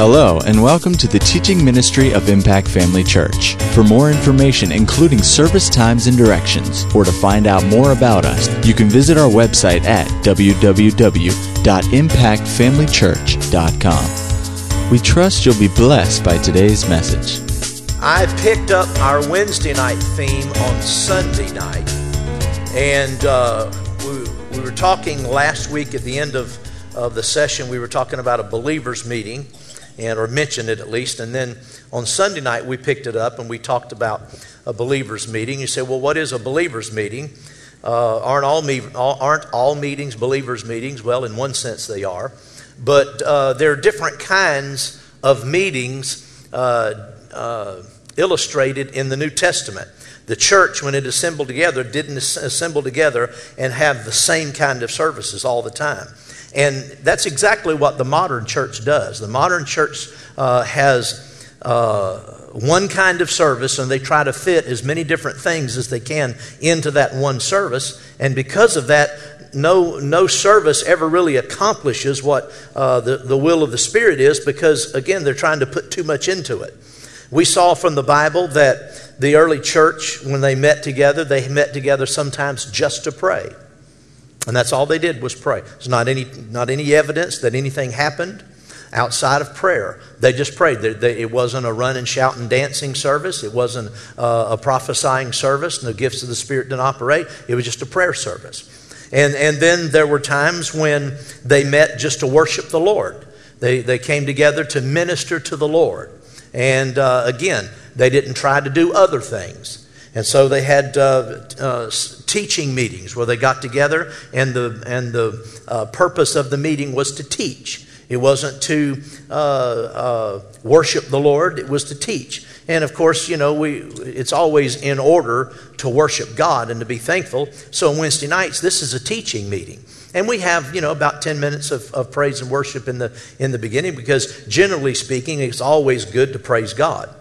Hello, and welcome to the teaching ministry of Impact Family Church. For more information, including service times and directions, or to find out more about us, you can visit our website at www.impactfamilychurch.com. We trust you'll be blessed by today's message. I picked up our Wednesday night theme on Sunday night, and uh, we, we were talking last week at the end of, of the session, we were talking about a believers' meeting and or mentioned it at least. And then on Sunday night we picked it up and we talked about a believers meeting. You say, well, what is a believers meeting? Uh, aren't all, me- aren't all meetings believers meetings? Well, in one sense they are, but uh, there are different kinds of meetings uh, uh illustrated in the New Testament. The church, when it assembled together, didn't assemble together and have the same kind of services all the time. And that's exactly what the modern church does. The modern church uh, has uh, one kind of service, and they try to fit as many different things as they can into that one service. And because of that, no, no service ever really accomplishes what uh, the, the will of the Spirit is because, again, they're trying to put too much into it. We saw from the Bible that the early church, when they met together, they met together sometimes just to pray. And that's all they did was pray. There's not any, not any evidence that anything happened outside of prayer. They just prayed. They, they, it wasn't a run and shout and dancing service. It wasn't uh, a prophesying service. No gifts of the Spirit didn't operate. It was just a prayer service. And, and then there were times when they met just to worship the Lord. They, they came together to minister to the Lord. And uh, again, they didn't try to do other things. And so they had uh, uh, teaching meetings where they got together, and the, and the uh, purpose of the meeting was to teach. It wasn't to uh, uh, worship the Lord, it was to teach. And of course, you know, we, it's always in order to worship God and to be thankful. So on Wednesday nights, this is a teaching meeting. And we have, you know, about 10 minutes of, of praise and worship in the, in the beginning because generally speaking, it's always good to praise God.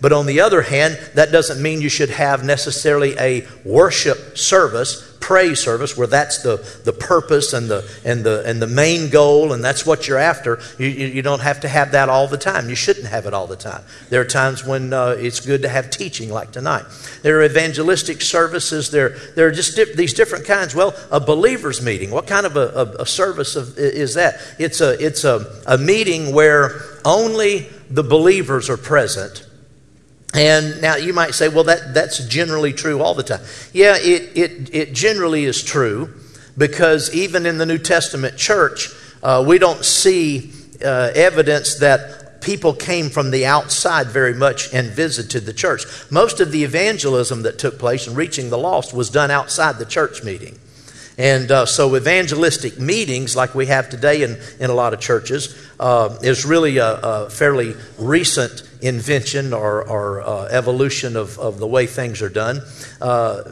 But on the other hand, that doesn't mean you should have necessarily a worship service, praise service, where that's the, the purpose and the, and, the, and the main goal, and that's what you're after. You, you don't have to have that all the time. You shouldn't have it all the time. There are times when uh, it's good to have teaching, like tonight. There are evangelistic services. There, there are just di- these different kinds. Well, a believer's meeting. What kind of a, a, a service of, is that? It's, a, it's a, a meeting where only the believers are present and now you might say, well, that, that's generally true all the time. Yeah, it, it, it generally is true because even in the New Testament church, uh, we don't see uh, evidence that people came from the outside very much and visited the church. Most of the evangelism that took place and reaching the lost was done outside the church meeting. And uh, so, evangelistic meetings, like we have today in, in a lot of churches, uh, is really a, a, fairly recent invention or, or uh, evolution of, of the way things are done. Uh,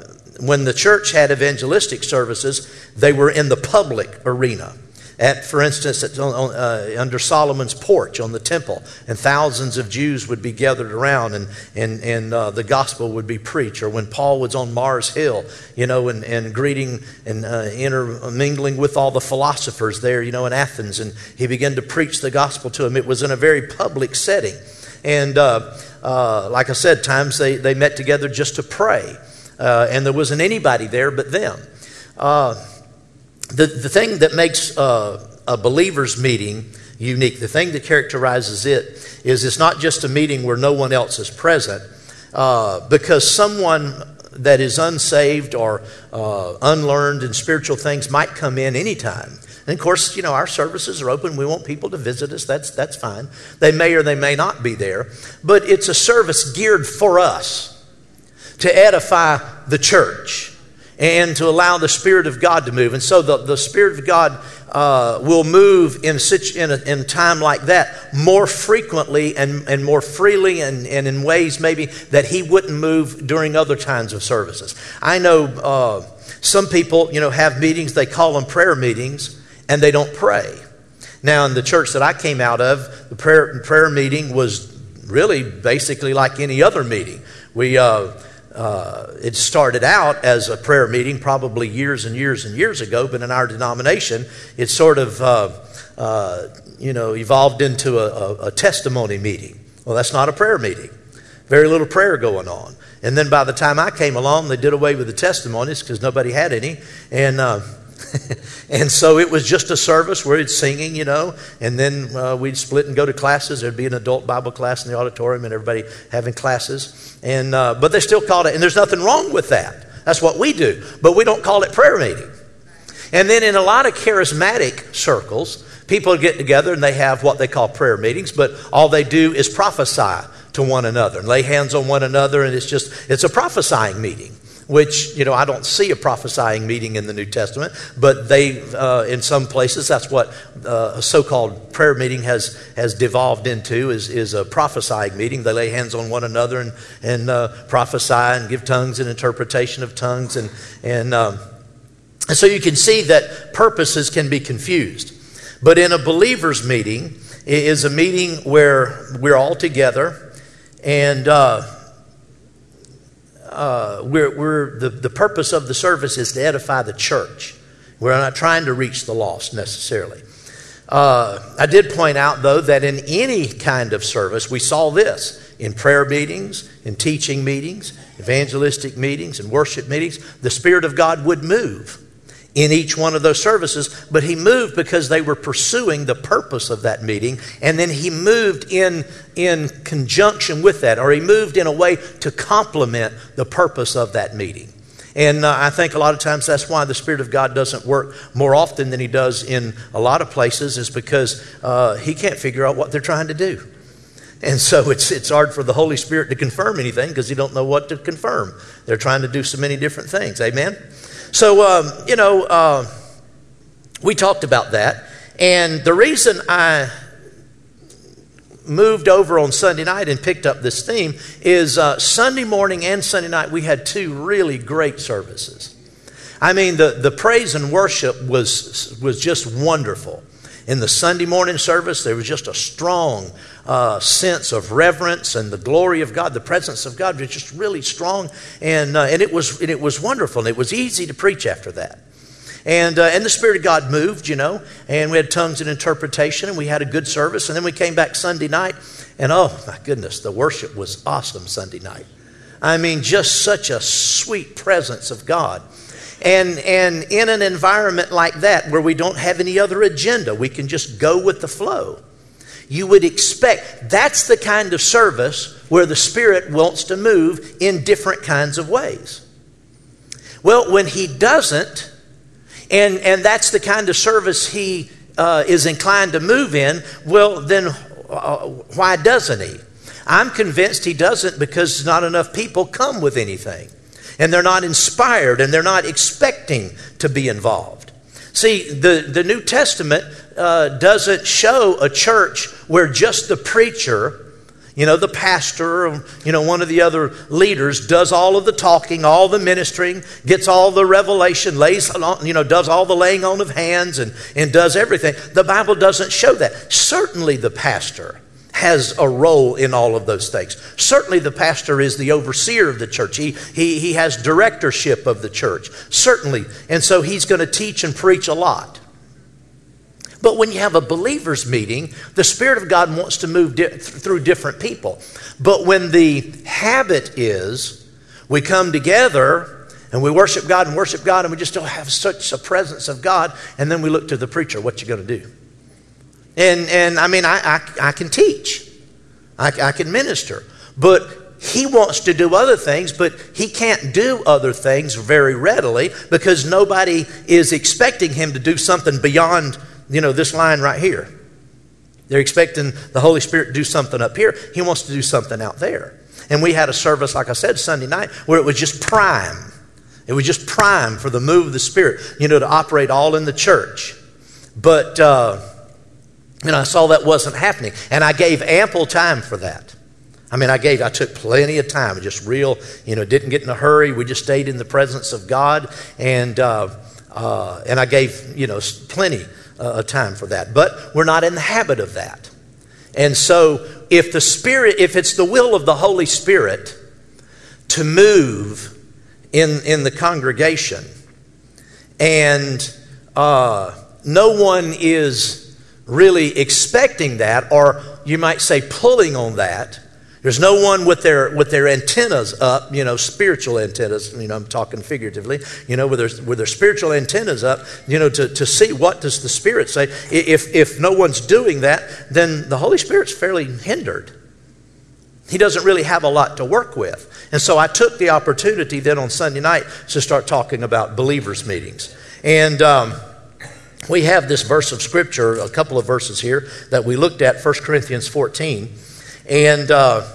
when the church had evangelistic services, they were in the public arena. At, for instance, at, uh, under Solomon's porch on the temple, and thousands of Jews would be gathered around, and, and, and uh, the gospel would be preached. Or when Paul was on Mars Hill, you know, and, and greeting and uh, intermingling with all the philosophers there, you know, in Athens, and he began to preach the gospel to them. It was in a very public setting. And uh, uh, like I said, times they, they met together just to pray, uh, and there wasn't anybody there but them the, the thing that makes uh, a believer's meeting unique, the thing that characterizes it, is it's not just a meeting where no one else is present, uh, because someone that is unsaved or uh, unlearned in spiritual things might come in anytime. And of course, you know, our services are open. We want people to visit us. That's, that's fine. They may or they may not be there. But it's a service geared for us to edify the church and to allow the Spirit of God to move. And so the, the Spirit of God uh, will move in, such, in, a, in time like that more frequently and, and more freely and, and in ways maybe that He wouldn't move during other times of services. I know uh, some people, you know, have meetings, they call them prayer meetings, and they don't pray. Now, in the church that I came out of, the prayer, prayer meeting was really basically like any other meeting. We, uh, uh, it started out as a prayer meeting probably years and years and years ago, but in our denomination, it sort of, uh, uh, you know, evolved into a, a, a, testimony meeting. Well, that's not a prayer meeting. Very little prayer going on. And then by the time I came along, they did away with the testimonies because nobody had any. And uh, and so it was just a service where it's singing, you know, and then uh, we'd split and go to classes. There'd be an adult Bible class in the auditorium and everybody having classes. And, uh, but they still called it, and there's nothing wrong with that. That's what we do. But we don't call it prayer meeting. And then in a lot of charismatic circles, people get together and they have what they call prayer meetings, but all they do is prophesy to one another and lay hands on one another, and it's just, it's a prophesying meeting which, you know, I don't see a prophesying meeting in the New Testament, but they, uh, in some places, that's what uh, a so called prayer meeting has, has devolved into, is, is a prophesying meeting. They lay hands on one another and, and uh, prophesy and give tongues and interpretation of tongues. And, and, um, so you can see that purposes can be confused. But in a believer's meeting, is a meeting where we're all together and uh, uh, we're, we're, the, the purpose of the service is to edify the church. We're not trying to reach the lost necessarily. Uh, I did point out, though, that in any kind of service, we saw this in prayer meetings, in teaching meetings, evangelistic meetings, and worship meetings, the Spirit of God would move in each one of those services, but he moved because they were pursuing the purpose of that meeting, and then he moved in, in conjunction with that, or he moved in a way to complement the purpose of that meeting. And uh, I think a lot of times that's why the Spirit of God doesn't work more often than He does in a lot of places, is because uh, He can't figure out what they're trying to do. And so it's, it's hard for the Holy Spirit to confirm anything because He don't know what to confirm. They're trying to do so many different things. Amen? So, um, you know, uh, we talked about that. And the reason I moved over on Sunday night and picked up this theme is uh, Sunday morning and Sunday night, we had two really great services. I mean, the, the praise and worship was, was just wonderful. In the Sunday morning service, there was just a strong uh, sense of reverence and the glory of God, the presence of God was just really strong, and, uh, and, it, was, and it was wonderful, and it was easy to preach after that. And, uh, and the Spirit of God moved, you know, and we had tongues and interpretation, and we had a good service. And then we came back Sunday night, and oh my goodness, the worship was awesome Sunday night. I mean, just such a sweet presence of God. And, and in an environment like that, where we don't have any other agenda, we can just go with the flow you would expect that's the kind of service where the Spirit wants to move in different kinds of ways. Well, when He doesn't, and, and that's the kind of service He uh, is inclined to move in, well, then uh, why doesn't He? I'm convinced He doesn't because not enough people come with anything. And they're not inspired and they're not expecting to be involved. See, the, the New Testament uh, doesn't show a church where just the preacher, you know, the pastor, or, you know, one of the other leaders does all of the talking, all the ministering, gets all the revelation, lays, you know, does all the laying on of hands and, and does everything. The Bible doesn't show that. Certainly the pastor has a role in all of those things. Certainly, the pastor is the overseer of the church. He, he, he has directorship of the church. Certainly. And so he's going to teach and preach a lot. But when you have a believers meeting, the Spirit of God wants to move di- through different people. But when the habit is we come together and we worship God and worship God and we just don't have such a presence of God, and then we look to the preacher, what you going to do? And, and I mean, I, I, I can teach, I, I can minister, but he wants to do other things, but he can't do other things very readily because nobody is expecting him to do something beyond you know, this line right here. They're expecting the Holy Spirit to do something up here. He wants to do something out there. And we had a service, like I said, Sunday night, where it was just prime. It was just prime for the move of the Spirit, you know, to operate all in the church. But, uh, you know, I saw that wasn't happening. And I gave ample time for that. I mean, I gave, I took plenty of time, just real, you know, didn't get in a hurry. We just stayed in the presence of God. And, uh, uh, and I gave, you know, plenty a time for that. But we're not in the habit of that. And so, if the Spirit, if it's the will of the Holy Spirit to move in, in the congregation. And uh, no one is really expecting that, or you might say pulling on that. There's no one with their with their antennas up, you know, spiritual antennas. You know, I'm talking figuratively. You know, with their with their spiritual antennas up, you know, to, to see what does the Spirit say. If if no one's doing that, then the Holy Spirit's fairly hindered. He doesn't really have a lot to work with. And so I took the opportunity then on Sunday night to start talking about believers' meetings. And um, we have this verse of Scripture, a couple of verses here that we looked at, 1 Corinthians 14. And uh,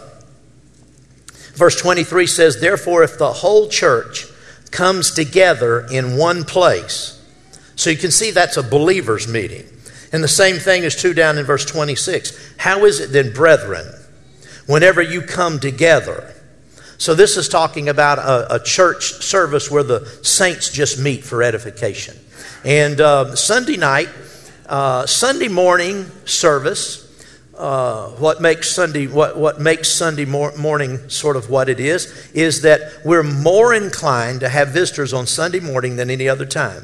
verse 23 says, Therefore, if the whole church comes together in one place, so you can see that's a believer's meeting. And the same thing is true down in verse 26. How is it then, brethren, whenever you come together? So, this is talking about a, a church service where the saints just meet for edification. And uh, Sunday night, uh, Sunday morning service, uh, what makes Sunday what, what makes Sunday mor- morning sort of what it is is that we're more inclined to have visitors on Sunday morning than any other time.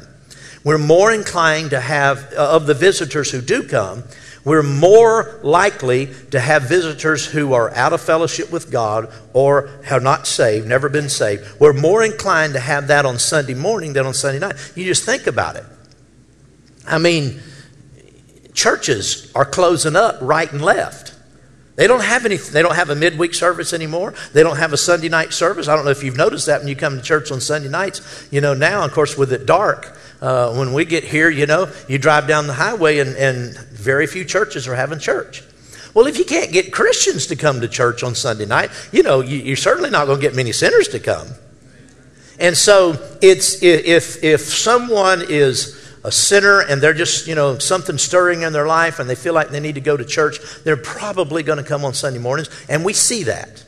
We're more inclined to have uh, of the visitors who do come. We're more likely to have visitors who are out of fellowship with God or have not saved, never been saved. We're more inclined to have that on Sunday morning than on Sunday night. You just think about it. I mean, churches are closing up right and left. They don't have any. They don't have a midweek service anymore. They don't have a Sunday night service. I don't know if you've noticed that when you come to church on Sunday nights. You know now, of course, with it dark, uh, when we get here, you know, you drive down the highway and, and very few churches are having church. Well, if you can't get Christians to come to church on Sunday night, you know, you, you're certainly not going to get many sinners to come. And so, it's if if someone is a sinner and they're just, you know, something stirring in their life and they feel like they need to go to church, they're probably going to come on Sunday mornings. And we see that.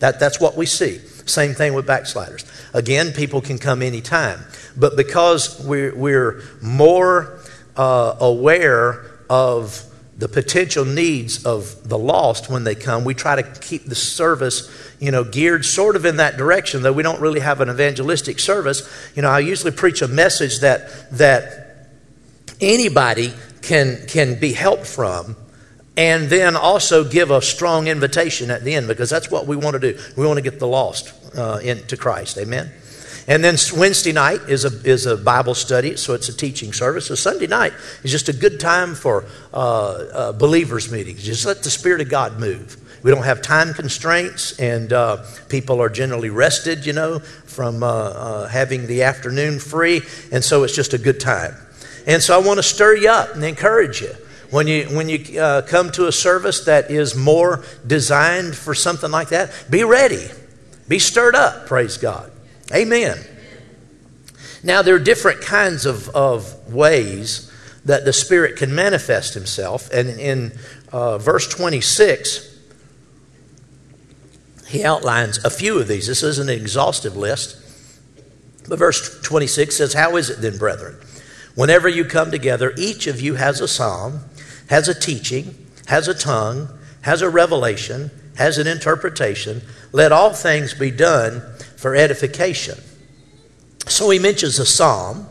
that that's what we see. Same thing with backsliders. Again, people can come anytime. But because we're, we're more uh, aware of the potential needs of the lost when they come, we try to keep the service, you know, geared sort of in that direction, though we don't really have an evangelistic service. You know, I usually preach a message that, that anybody can, can be helped from and then also give a strong invitation at the end because that's what we want to do. We want to get the lost uh, into Christ. Amen. And then Wednesday night is a, is a Bible study, so it's a teaching service. So Sunday night is just a good time for uh, uh, believers' meetings. Just let the Spirit of God move. We don't have time constraints, and uh, people are generally rested, you know, from uh, uh, having the afternoon free, and so it's just a good time. And so I want to stir you up and encourage you. When you, when you uh, come to a service that is more designed for something like that, be ready. Be stirred up, praise God. Amen. Now, there are different kinds of, of ways that the Spirit can manifest Himself. And in uh, verse 26, he outlines a few of these. This isn't an exhaustive list. But verse 26 says, How is it then, brethren? Whenever you come together, each of you has a psalm, has a teaching, has a tongue, has a revelation, has an interpretation. Let all things be done for edification. So he mentions a psalm.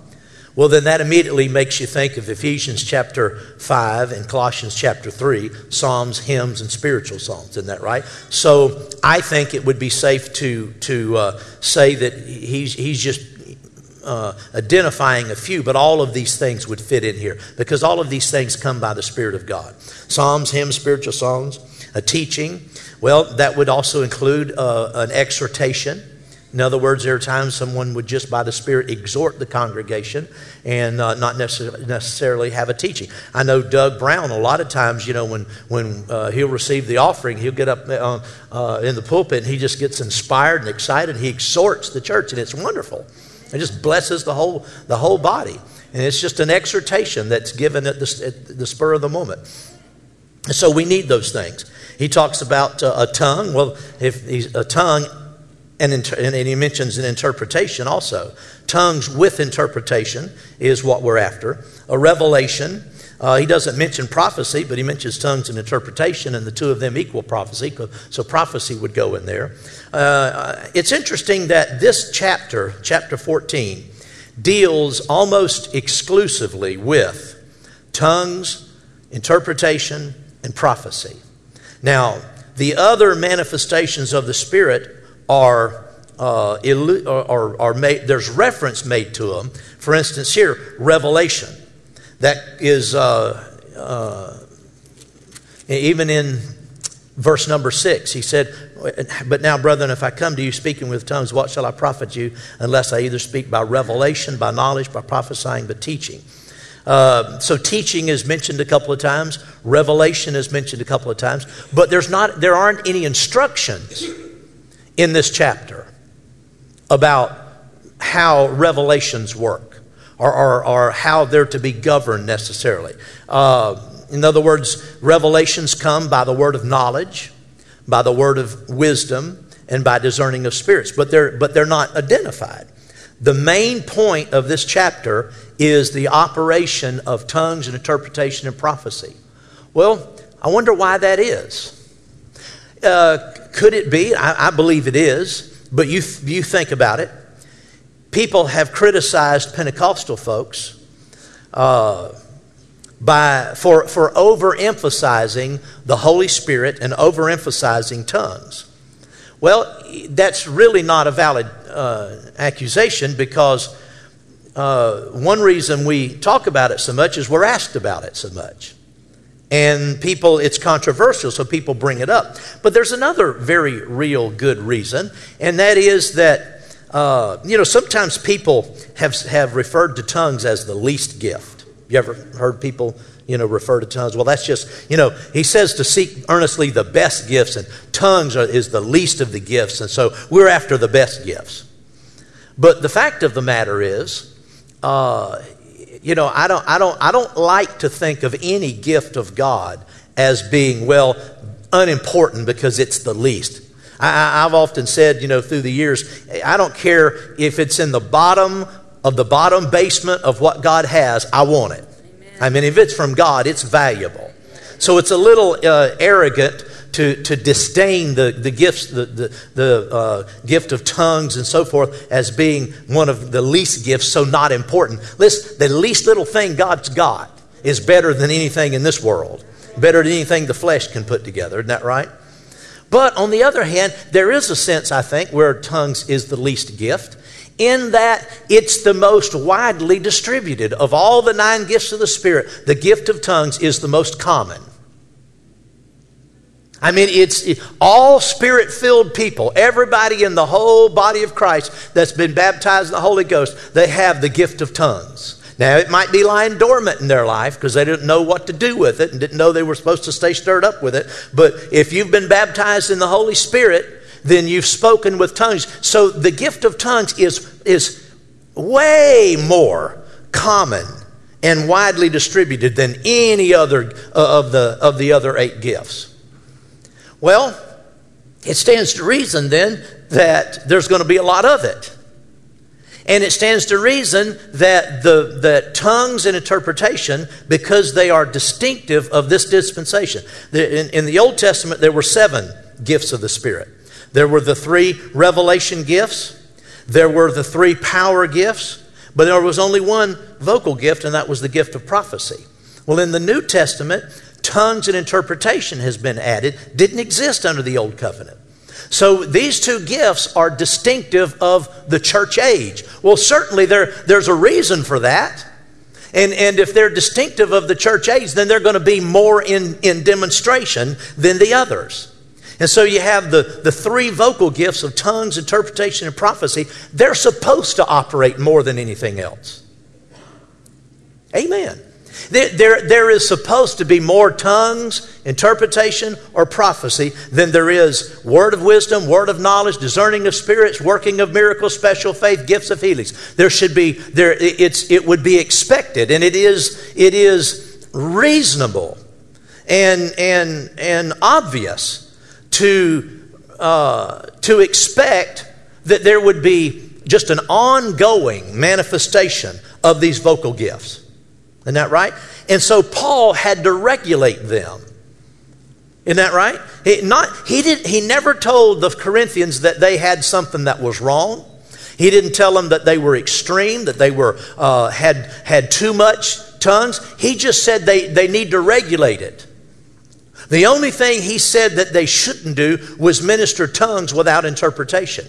Well, then that immediately makes you think of Ephesians chapter 5 and Colossians chapter 3, psalms, hymns, and spiritual songs. Isn't that right? So I think it would be safe to, to uh, say that he's, he's just uh, identifying a few, but all of these things would fit in here because all of these things come by the Spirit of God. Psalms, hymns, spiritual songs, a teaching. Well, that would also include uh, an exhortation. In other words, there are times someone would just by the Spirit exhort the congregation and uh, not necessarily have a teaching. I know Doug Brown, a lot of times, you know, when, when uh, he'll receive the offering, he'll get up uh, uh, in the pulpit and he just gets inspired and excited. He exhorts the church, and it's wonderful. It just blesses the whole, the whole body. And it's just an exhortation that's given at the, at the spur of the moment. So we need those things. He talks about uh, a tongue. Well, if he's a tongue, and, inter- and he mentions an interpretation also. Tongues with interpretation is what we're after. A revelation. Uh, he doesn't mention prophecy, but he mentions tongues and interpretation, and the two of them equal prophecy, so prophecy would go in there. Uh, it's interesting that this chapter, chapter 14, deals almost exclusively with tongues, interpretation, and prophecy. Now, the other manifestations of the Spirit are, uh, are, are made, there's reference made to them. For instance, here, revelation. That is, uh, uh, even in verse number six, he said, But now, brethren, if I come to you speaking with tongues, what shall I profit you unless I either speak by revelation, by knowledge, by prophesying, but teaching? Uh, so teaching is mentioned a couple of times, revelation is mentioned a couple of times, but there's not, there aren't any instructions in this chapter about how revelations work or, or, or how they're to be governed necessarily. Uh, in other words, revelations come by the word of knowledge, by the word of wisdom, and by discerning of spirits, but they're, but they're not identified. The main point of this chapter is the operation of tongues and interpretation and prophecy. Well, I wonder why that is. Uh, could it be? I, I believe it is, but you, you think about it people have criticized Pentecostal folks uh, by, for, for overemphasizing the Holy Spirit and overemphasizing tongues. Well, that's really not a valid uh, accusation because uh, one reason we talk about it so much is we're asked about it so much. And people, it's controversial, so people bring it up. But there's another very real good reason, and that is that uh, you know, sometimes people have, have referred to tongues as the least gift. You ever heard people, you know, refer to tongues? Well, that's just, you know, he says to seek earnestly the best gifts, and tongues are, is the least of the gifts, and so we're after the best gifts. But the fact of the matter is, uh, you know, I don't, I, don't, I don't like to think of any gift of God as being, well, unimportant because it's the least. I, have often said, you know, through the years, I don't care if it's in the bottom of the bottom basement of what God has, I want it. Amen. I mean, if it's from God, it's valuable. So it's a little uh, arrogant to, to disdain the, the gifts, the, the, the uh, gift of tongues and so forth as being one of the least gifts, so not important. Listen, the least little thing God's got is better than anything in this world, better than anything the flesh can put together. Isn't that right? But on the other hand, there is a sense, I think, where tongues is the least gift, in that it's the most widely distributed. Of all the nine gifts of the Spirit, the gift of tongues is the most common. I mean, it's all spirit filled people, everybody in the whole body of Christ that's been baptized in the Holy Ghost, they have the gift of tongues. Now, it might be lying dormant in their life because they didn't know what to do with it and didn't know they were supposed to stay stirred up with it. But if you've been baptized in the Holy Spirit, then you've spoken with tongues. So the gift of tongues is, is way more common and widely distributed than any other uh, of the, of the other eight gifts. Well, it stands to reason then that there's going to be a lot of it. And it stands to reason that the that tongues and interpretation, because they are distinctive of this dispensation. In, in the Old Testament, there were seven gifts of the Spirit. There were the three revelation gifts, there were the three power gifts, but there was only one vocal gift, and that was the gift of prophecy. Well, in the New Testament, tongues and interpretation has been added, didn't exist under the Old Covenant. So these two gifts are distinctive of the church age. Well, certainly there, there's a reason for that. And, and if they're distinctive of the church age, then they're going to be more in, in demonstration than the others. And so you have the, the three vocal gifts of tongues, interpretation, and prophecy. They're supposed to operate more than anything else. Amen. There, there, there is supposed to be more tongues, interpretation, or prophecy than there is word of wisdom, word of knowledge, discerning of spirits, working of miracles, special faith, gifts of healings. There should be, there, it's, it would be expected, and it is, it is reasonable and, and, and obvious to, uh, to expect that there would be just an ongoing manifestation of these vocal gifts. Isn't that right? And so Paul had to regulate them. Isn't that right? He, not, he, did, he never told the Corinthians that they had something that was wrong. He didn't tell them that they were extreme, that they were, uh, had, had too much tongues. He just said they, they need to regulate it. The only thing he said that they shouldn't do was minister tongues without interpretation.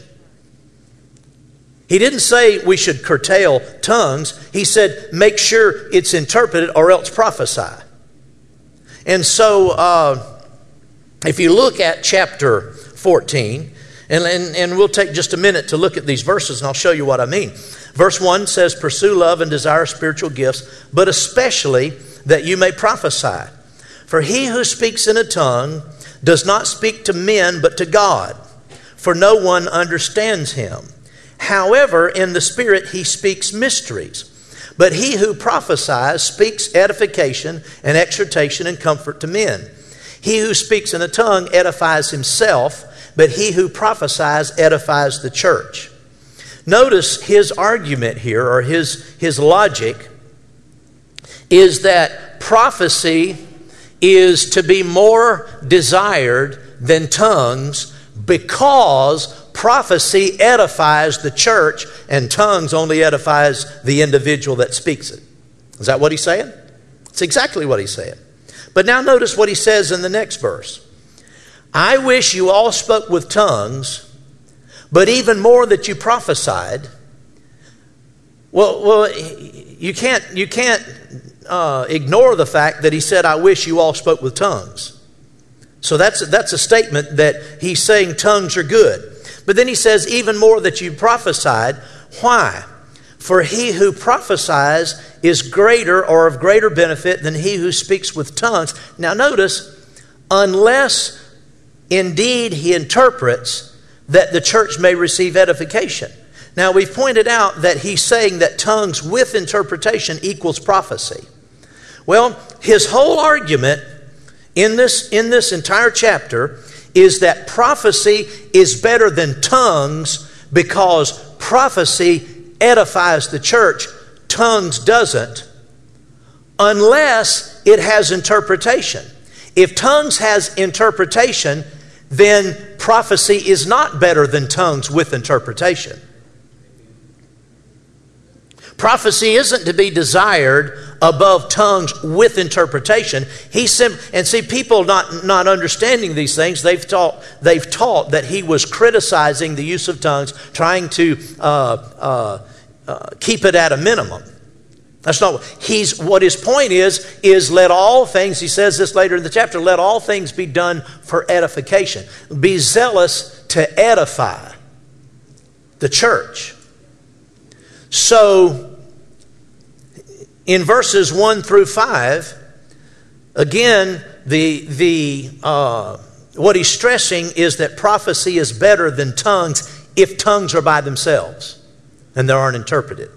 He didn't say we should curtail tongues. He said make sure it's interpreted or else prophesy. And so, uh, if you look at chapter 14, and, and, and we'll take just a minute to look at these verses and I'll show you what I mean. Verse 1 says, Pursue love and desire spiritual gifts, but especially that you may prophesy. For he who speaks in a tongue does not speak to men but to God, for no one understands him. However, in the Spirit he speaks mysteries. But he who prophesies speaks edification and exhortation and comfort to men. He who speaks in a tongue edifies himself, but he who prophesies edifies the church. Notice his argument here, or his, his logic, is that prophecy is to be more desired than tongues because prophecy edifies the church and tongues only edifies the individual that speaks it. Is that what he's saying? It's exactly what he's saying. But now notice what he says in the next verse. I wish you all spoke with tongues, but even more that you prophesied. Well, well, you can't you can't uh, ignore the fact that he said, "I wish you all spoke with tongues." So that's that's a statement that he's saying tongues are good. But then he says, "Even more that you prophesied." Why? For he who prophesies is greater or of greater benefit than he who speaks with tongues. Now, notice, unless indeed he interprets that the church may receive edification. Now, we've pointed out that he's saying that tongues with interpretation equals prophecy. Well, his whole argument in this, in this entire chapter is that prophecy is better than tongues because prophecy edifies the church, tongues doesn't, unless it has interpretation. If tongues has interpretation, then prophecy is not better than tongues with interpretation. Prophecy isn't to be desired above tongues with interpretation. He sim- and see people not, not understanding these things. They've taught they've taught that he was criticizing the use of tongues, trying to uh, uh, uh, keep it at a minimum. That's not what he's what his point is is let all things he says this later in the chapter let all things be done for edification. Be zealous to edify the church. So, in verses 1 through 5, again, the, the, uh, what he's stressing is that prophecy is better than tongues if tongues are by themselves and they aren't interpreted.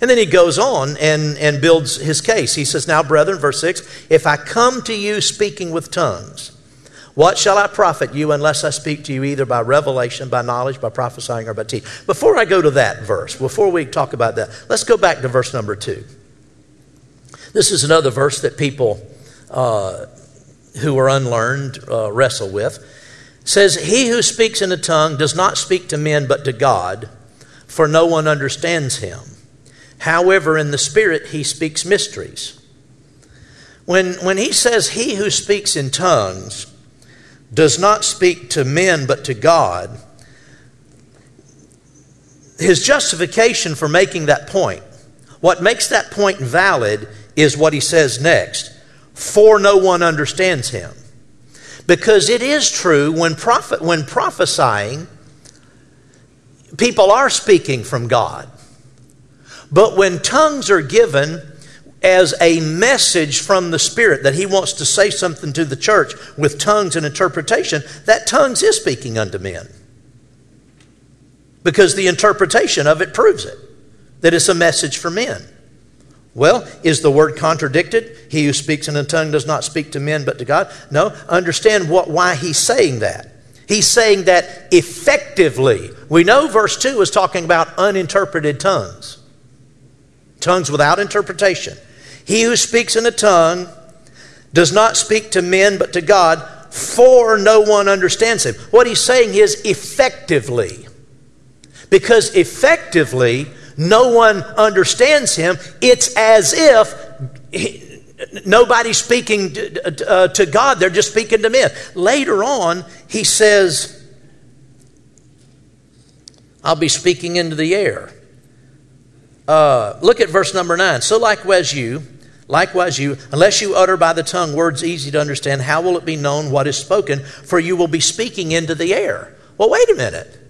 And then he goes on and, and builds his case. He says, Now, brethren, verse 6 if I come to you speaking with tongues, what shall I profit you unless I speak to you either by revelation, by knowledge, by prophesying, or by teaching? Before I go to that verse, before we talk about that, let's go back to verse number two. This is another verse that people uh, who are unlearned uh, wrestle with. It says, He who speaks in a tongue does not speak to men but to God, for no one understands him. However, in the Spirit, he speaks mysteries. When, when he says, He who speaks in tongues, does not speak to men but to God, his justification for making that point, what makes that point valid is what he says next for no one understands him. Because it is true when, prophet, when prophesying, people are speaking from God. But when tongues are given, as a message from the Spirit that He wants to say something to the church with tongues and interpretation, that tongues is speaking unto men. Because the interpretation of it proves it, that it's a message for men. Well, is the word contradicted? He who speaks in a tongue does not speak to men but to God. No, understand what, why he's saying that. He's saying that effectively. We know verse 2 is talking about uninterpreted tongues, tongues without interpretation. He who speaks in a tongue does not speak to men but to God, for no one understands him. What he's saying is effectively. Because effectively, no one understands him. It's as if he, nobody's speaking to, uh, to God, they're just speaking to men. Later on, he says, I'll be speaking into the air. Uh, look at verse number nine. So likewise you, likewise you, unless you utter by the tongue words easy to understand, how will it be known what is spoken? For you will be speaking into the air. Well, wait a minute.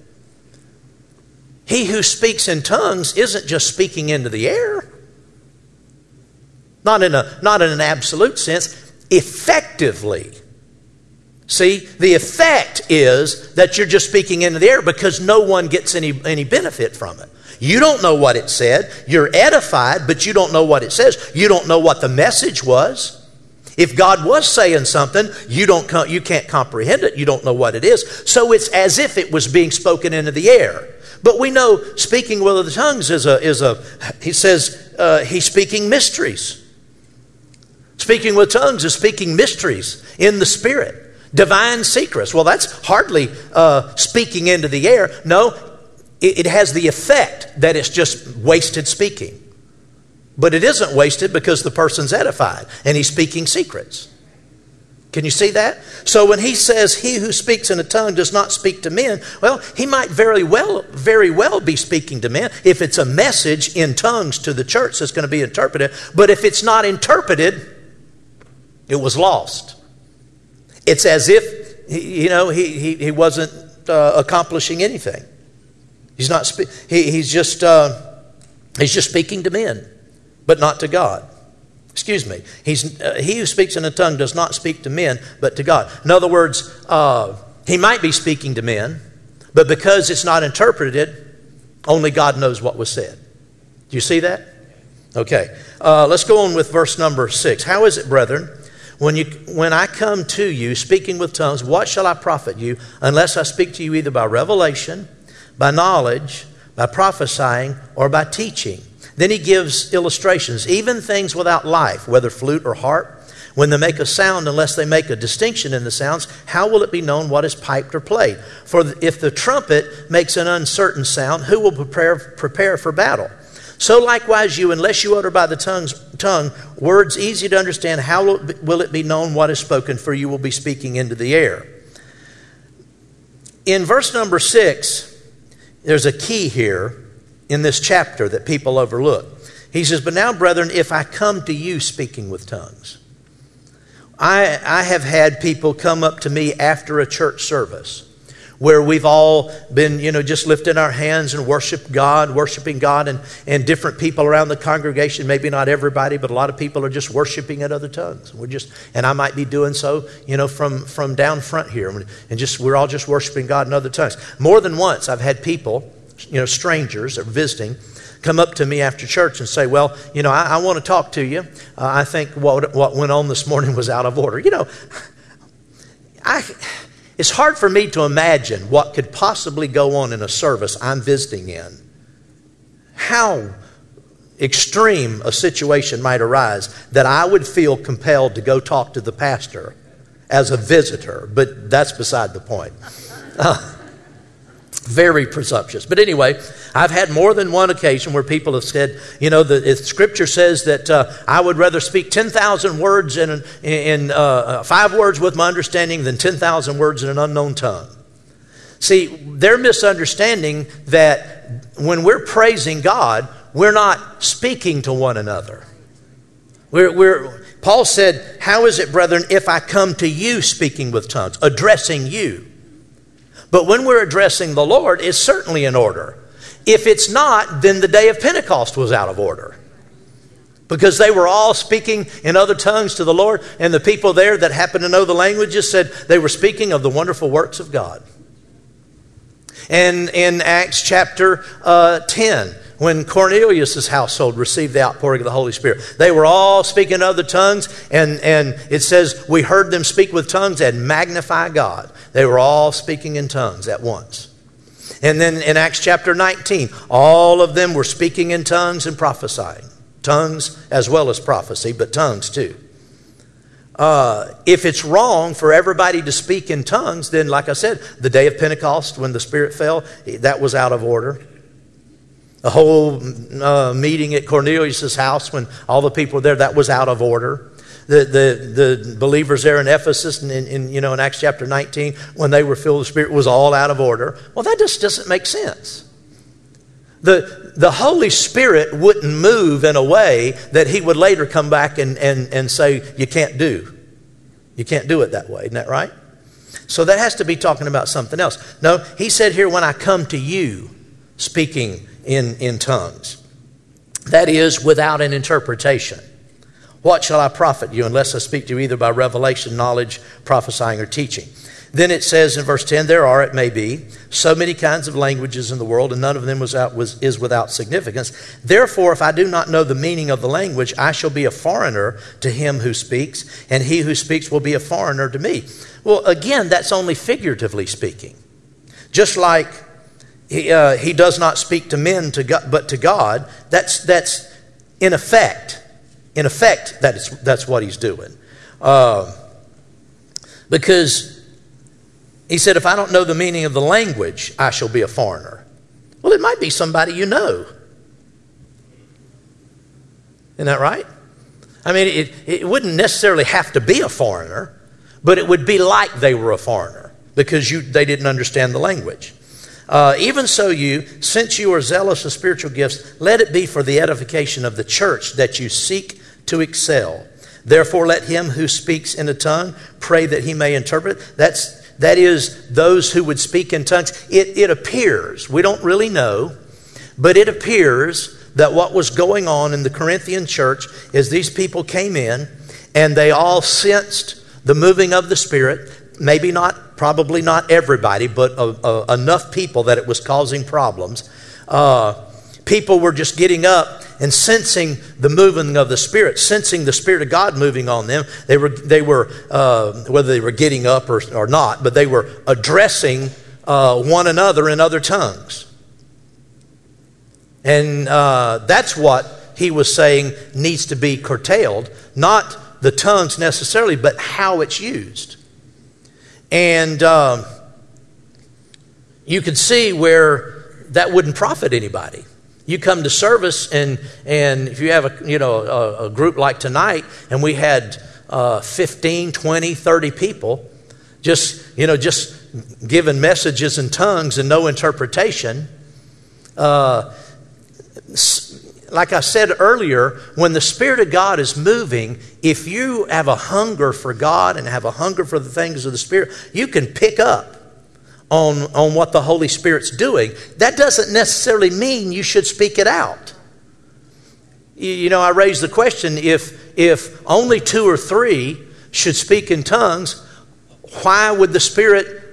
He who speaks in tongues isn't just speaking into the air. Not in, a, not in an absolute sense, effectively. See, the effect is that you're just speaking into the air because no one gets any, any benefit from it. You don't know what it said. You're edified, but you don't know what it says. You don't know what the message was. If God was saying something, you, don't, you can't comprehend it. You don't know what it is. So it's as if it was being spoken into the air. But we know speaking with the tongues is a, is a he says, uh, he's speaking mysteries. Speaking with tongues is speaking mysteries in the Spirit divine secrets. Well, that's hardly uh, speaking into the air. No, it, it has the effect that it's just wasted speaking. But it isn't wasted because the person's edified and he's speaking secrets. Can you see that? So when he says he who speaks in a tongue does not speak to men, well, he might very well very well be speaking to men if it's a message in tongues to the church that's going to be interpreted, but if it's not interpreted, it was lost. It's as if, you know, he, he, he wasn't uh, accomplishing anything. He's, not spe- he, he's, just, uh, he's just speaking to men, but not to God. Excuse me. He's, uh, he who speaks in a tongue does not speak to men, but to God. In other words, uh, he might be speaking to men, but because it's not interpreted, only God knows what was said. Do you see that? Okay. Uh, let's go on with verse number six. How is it, brethren? When, you, when I come to you speaking with tongues, what shall I profit you unless I speak to you either by revelation, by knowledge, by prophesying, or by teaching? Then he gives illustrations. Even things without life, whether flute or harp, when they make a sound, unless they make a distinction in the sounds, how will it be known what is piped or played? For if the trumpet makes an uncertain sound, who will prepare, prepare for battle? So likewise, you, unless you utter by the tongue's, tongue words easy to understand, how will it be known what is spoken? For you will be speaking into the air. In verse number six, there's a key here in this chapter that people overlook. He says, But now, brethren, if I come to you speaking with tongues, I, I have had people come up to me after a church service where we've all been, you know, just lifting our hands and worship God, worshiping God, and, and different people around the congregation, maybe not everybody, but a lot of people are just worshiping in other tongues. We're just, and I might be doing so, you know, from, from down front here, and just, we're all just worshiping God in other tongues. More than once, I've had people, you know, strangers or visiting, come up to me after church and say, Well, you know, I, I want to talk to you. Uh, I think what, what went on this morning was out of order. You know, I it's hard for me to imagine what could possibly go on in a service I'm visiting in. How extreme a situation might arise that I would feel compelled to go talk to the pastor as a visitor, but that's beside the point. Uh, very presumptuous. But anyway, I've had more than one occasion where people have said, you know, the scripture says that uh, I would rather speak 10,000 words in, in uh, uh, five words with my understanding than 10,000 words in an unknown tongue. See, they're misunderstanding that when we're praising God, we're not speaking to one another. We're, we're, Paul said, How is it, brethren, if I come to you speaking with tongues, addressing you? But when we're addressing the Lord, it's certainly in order. If it's not, then the day of Pentecost was out of order. Because they were all speaking in other tongues to the Lord, and the people there that happened to know the languages said they were speaking of the wonderful works of God. And in Acts chapter uh, 10, when Cornelius' household received the outpouring of the Holy Spirit. They were all speaking other tongues, and, and it says, We heard them speak with tongues and magnify God. They were all speaking in tongues at once. And then in Acts chapter 19, all of them were speaking in tongues and prophesying. tongues as well as prophecy, but tongues too. Uh, if it's wrong for everybody to speak in tongues, then, like I said, the day of Pentecost when the Spirit fell, that was out of order. A whole uh, meeting at Cornelius' house when all the people were there, that was out of order. The, the, the believers there in Ephesus and in, in, you know, in Acts chapter 19, when they were filled with the Spirit, was all out of order. Well, that just doesn't make sense. The, the Holy Spirit wouldn't move in a way that He would later come back and, and, and say, You can't do. You can't do it that way. Isn't that right? So that has to be talking about something else. No, He said here, When I come to you, speaking in, in tongues. That is, without an interpretation. What shall I profit you unless I speak to you either by revelation, knowledge, prophesying, or teaching? Then it says in verse 10 there are, it may be, so many kinds of languages in the world, and none of them was out, was, is without significance. Therefore, if I do not know the meaning of the language, I shall be a foreigner to him who speaks, and he who speaks will be a foreigner to me. Well, again, that's only figuratively speaking. Just like he, uh, he does not speak to men to God, but to God, that's, that's in effect. In effect, that is, that's what he's doing. Uh, because he said, if I don't know the meaning of the language, I shall be a foreigner. Well, it might be somebody you know. Isn't that right? I mean, it, it wouldn't necessarily have to be a foreigner, but it would be like they were a foreigner because you, they didn't understand the language. Uh, even so, you, since you are zealous of spiritual gifts, let it be for the edification of the church that you seek to excel. Therefore, let him who speaks in a tongue pray that he may interpret. That's that is, those who would speak in tongues. It, it appears, we don't really know, but it appears that what was going on in the Corinthian church is these people came in and they all sensed the moving of the Spirit. Maybe not, probably not everybody, but enough people that it was causing problems. Uh, people were just getting up and sensing the moving of the Spirit, sensing the Spirit of God moving on them. They were, they were uh, whether they were getting up or, or not, but they were addressing uh, one another in other tongues. And uh, that's what he was saying needs to be curtailed, not the tongues necessarily, but how it's used. And um, you can see where that wouldn't profit anybody. You come to service, and, and if you have a, you know, a, a group like tonight, and we had uh, 15, 20, 30 people just, you know, just giving messages in tongues and no interpretation. Uh, like I said earlier, when the Spirit of God is moving, if you have a hunger for God and have a hunger for the things of the Spirit, you can pick up on, on what the Holy Spirit's doing, that doesn't necessarily mean you should speak it out. You, you know, I raised the question if, if only two or three should speak in tongues, why would the Spirit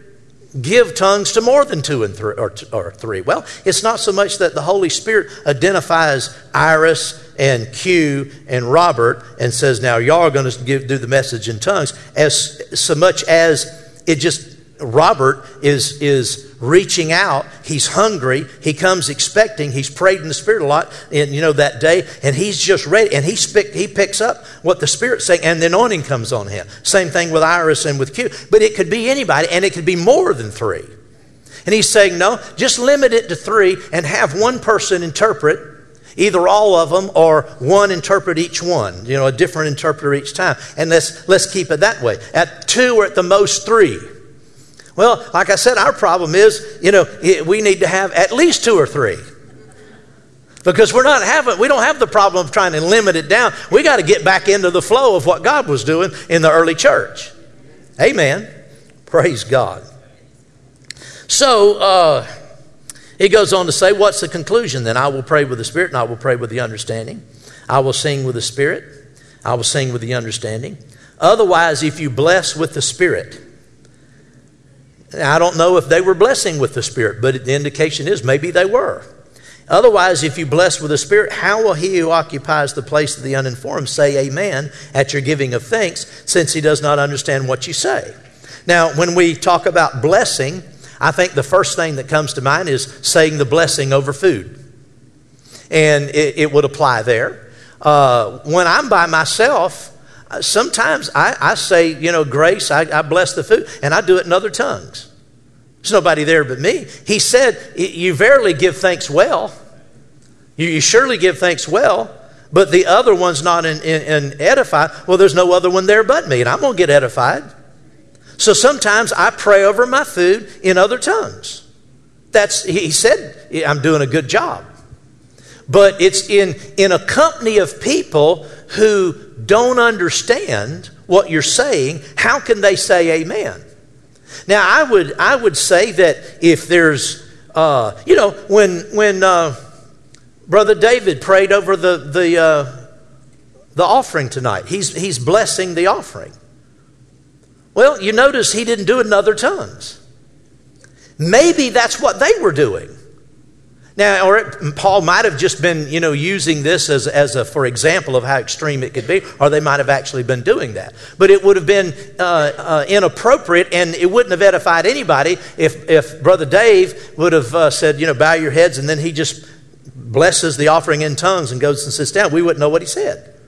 give tongues to more than two and three, or, or, three? Well, it's not so much that the Holy Spirit identifies Iris and Q and Robert and says, now y'all are going to do the message in tongues, as so much as it just Robert is, is reaching out. He's hungry. He comes expecting. He's prayed in the Spirit a lot, in, you know, that day, and he's just ready. And he, spick, he picks up what the Spirit's saying, and the anointing comes on him. Same thing with Iris and with Q. But it could be anybody, and it could be more than three. And he's saying, no, just limit it to three and have one person interpret either all of them or one interpret each one you know a different interpreter each time and let's let's keep it that way at two or at the most three well, like I said, our problem is, you know, we need to have at least two or three. Because we're not having, we don't have the problem of trying to limit it down. We got to get back into the flow of what God was doing in the early church. Amen. Praise God. So, uh, he goes on to say, What's the conclusion then? I will pray with the Spirit and I will pray with the understanding. I will sing with the Spirit. I will sing with the understanding. Otherwise, if you bless with the Spirit, I don't know if they were blessing with the Spirit, but the indication is maybe they were. Otherwise, if you bless with the Spirit, how will he who occupies the place of the uninformed say amen at your giving of thanks, since he does not understand what you say? Now, when we talk about blessing, I think the first thing that comes to mind is saying the blessing over food. And it, it would apply there. Uh, when I'm by myself, Uh, sometimes I, I say, you know, grace, I, I bless the food, and I do it in other tongues. There's nobody there but me. He said, You verily give thanks well. You, you surely give thanks well, but the other one's not in, in, in edified. Well, there's no other one there but me, and I'm going to get edified. So sometimes I pray over my food in other tongues. That's, he said, I'm doing a good job. But it's in, in a company of people who don't understand what you're saying. How can they say amen? Now, I would, I would say that if there's, uh, you know, when, when uh, Brother David prayed over the, the, uh, the offering tonight, he's, he's blessing the offering. Well, you notice he didn't do it in other tongues. Maybe that's what they were doing. Now, or it, Paul might have just been, you know, using this as, as a for example of how extreme it could be, or they might have actually been doing that. But it would have been uh, uh, inappropriate, and it wouldn't have edified anybody if, if Brother Dave would have uh, said, you know, bow your heads, and then he just blesses the offering in tongues and goes and sits down. We wouldn't know what he said.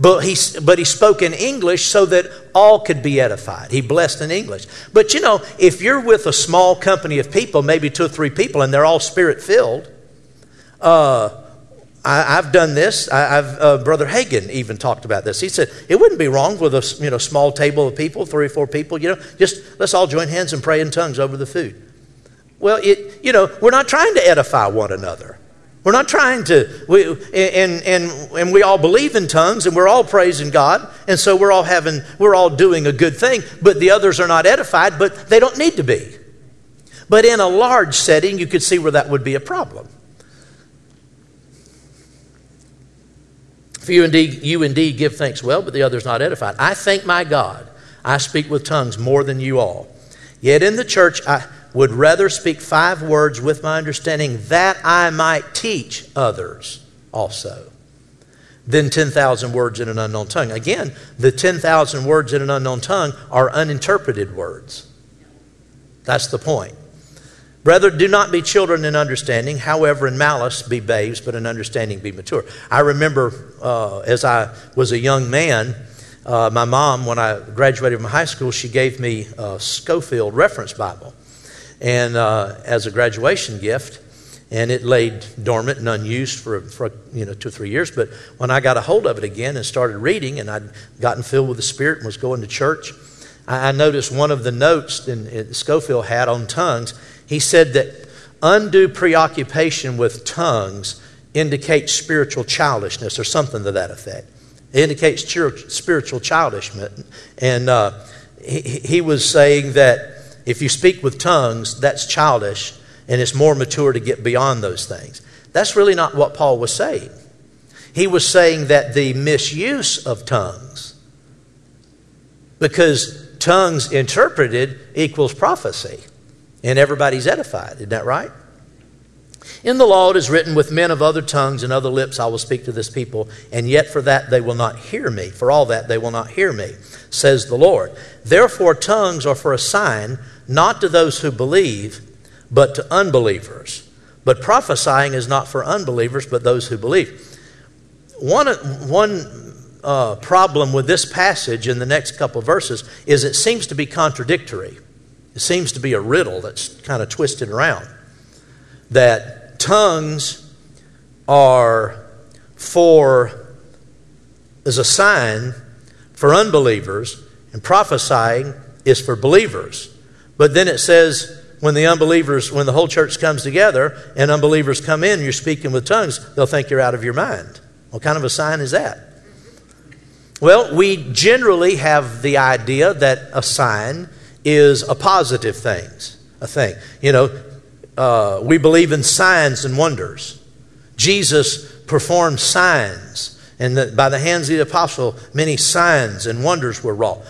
But he, but he spoke in English so that all could be edified. He blessed in English. But you know, if you're with a small company of people, maybe two or three people, and they're all spirit filled, uh, I, have done this. I, have uh, Brother Hagin even talked about this. He said it wouldn't be wrong with a you know small table of people, three or four people. You know, just let's all join hands and pray in tongues over the food. Well, it you know we're not trying to edify one another. We're not trying to, we, and, and, and we all believe in tongues and we're all praising God. And so we're all having, we're all doing a good thing, but the others are not edified, but they don't need to be. But in a large setting, you could see where that would be a problem. If you indeed, you indeed give thanks well, but the others not edified. I thank my God, I speak with tongues more than you all. Yet in the church, I, would rather speak five words with my understanding that I might teach others also than 10,000 words in an unknown tongue. Again, the 10,000 words in an unknown tongue are uninterpreted words. That's the point. Brother, do not be children in understanding, however, in malice be babes, but in understanding be mature. I remember uh, as I was a young man, uh, my mom, when I graduated from high school, she gave me a Scofield reference Bible and uh, as a graduation gift. And it laid dormant and unused for, for you know two or three years. But when I got a hold of it again and started reading, and I'd gotten filled with the Spirit and was going to church, I, I noticed one of the notes in, Scofield had on tongues. He said that undue preoccupation with tongues indicates spiritual childishness or something to that effect. It indicates spiritual childishness. And uh, he, he was saying that if you speak with tongues, that's childish and it's more mature to get beyond those things. That's really not what Paul was saying. He was saying that the misuse of tongues, because tongues interpreted equals prophecy, and everybody's edified. Isn't that right? In the law it is written, With men of other tongues and other lips I will speak to this people, and yet for that they will not hear me. For all that they will not hear me, says the Lord. Therefore, tongues are for a sign not to those who believe, but to unbelievers. But prophesying is not for unbelievers, but those who believe. One, one uh, problem with this passage in the next couple verses is it seems to be contradictory. It seems to be a riddle that's kind of twisted around. That tongues are for, as a sign for unbelievers, and prophesying is for believers. But then it says, when the unbelievers, when the whole church comes together and unbelievers come in, you're speaking with tongues, they'll think you're out of your mind. What kind of a sign is that? Well, we generally have the idea that a sign is a positive thing, a thing. You know, uh, we believe in signs and wonders. Jesus performed signs, and the, by the hands of the apostle, many signs and wonders were wrought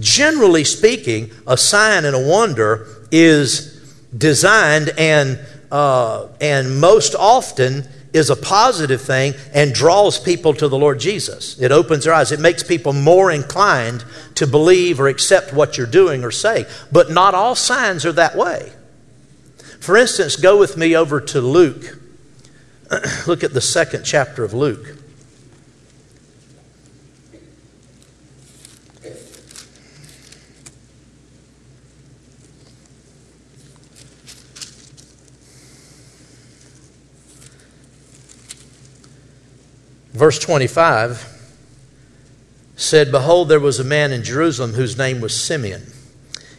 generally speaking, a sign and a wonder is designed and, uh, and most often is a positive thing and draws people to the Lord Jesus. It opens their eyes. It makes people more inclined to believe or accept what you're doing or saying. But not all signs are that way. For instance, go with me over to Luke. Look at the second chapter of Luke. Verse 25 said, Behold, there was a man in Jerusalem whose name was Simeon.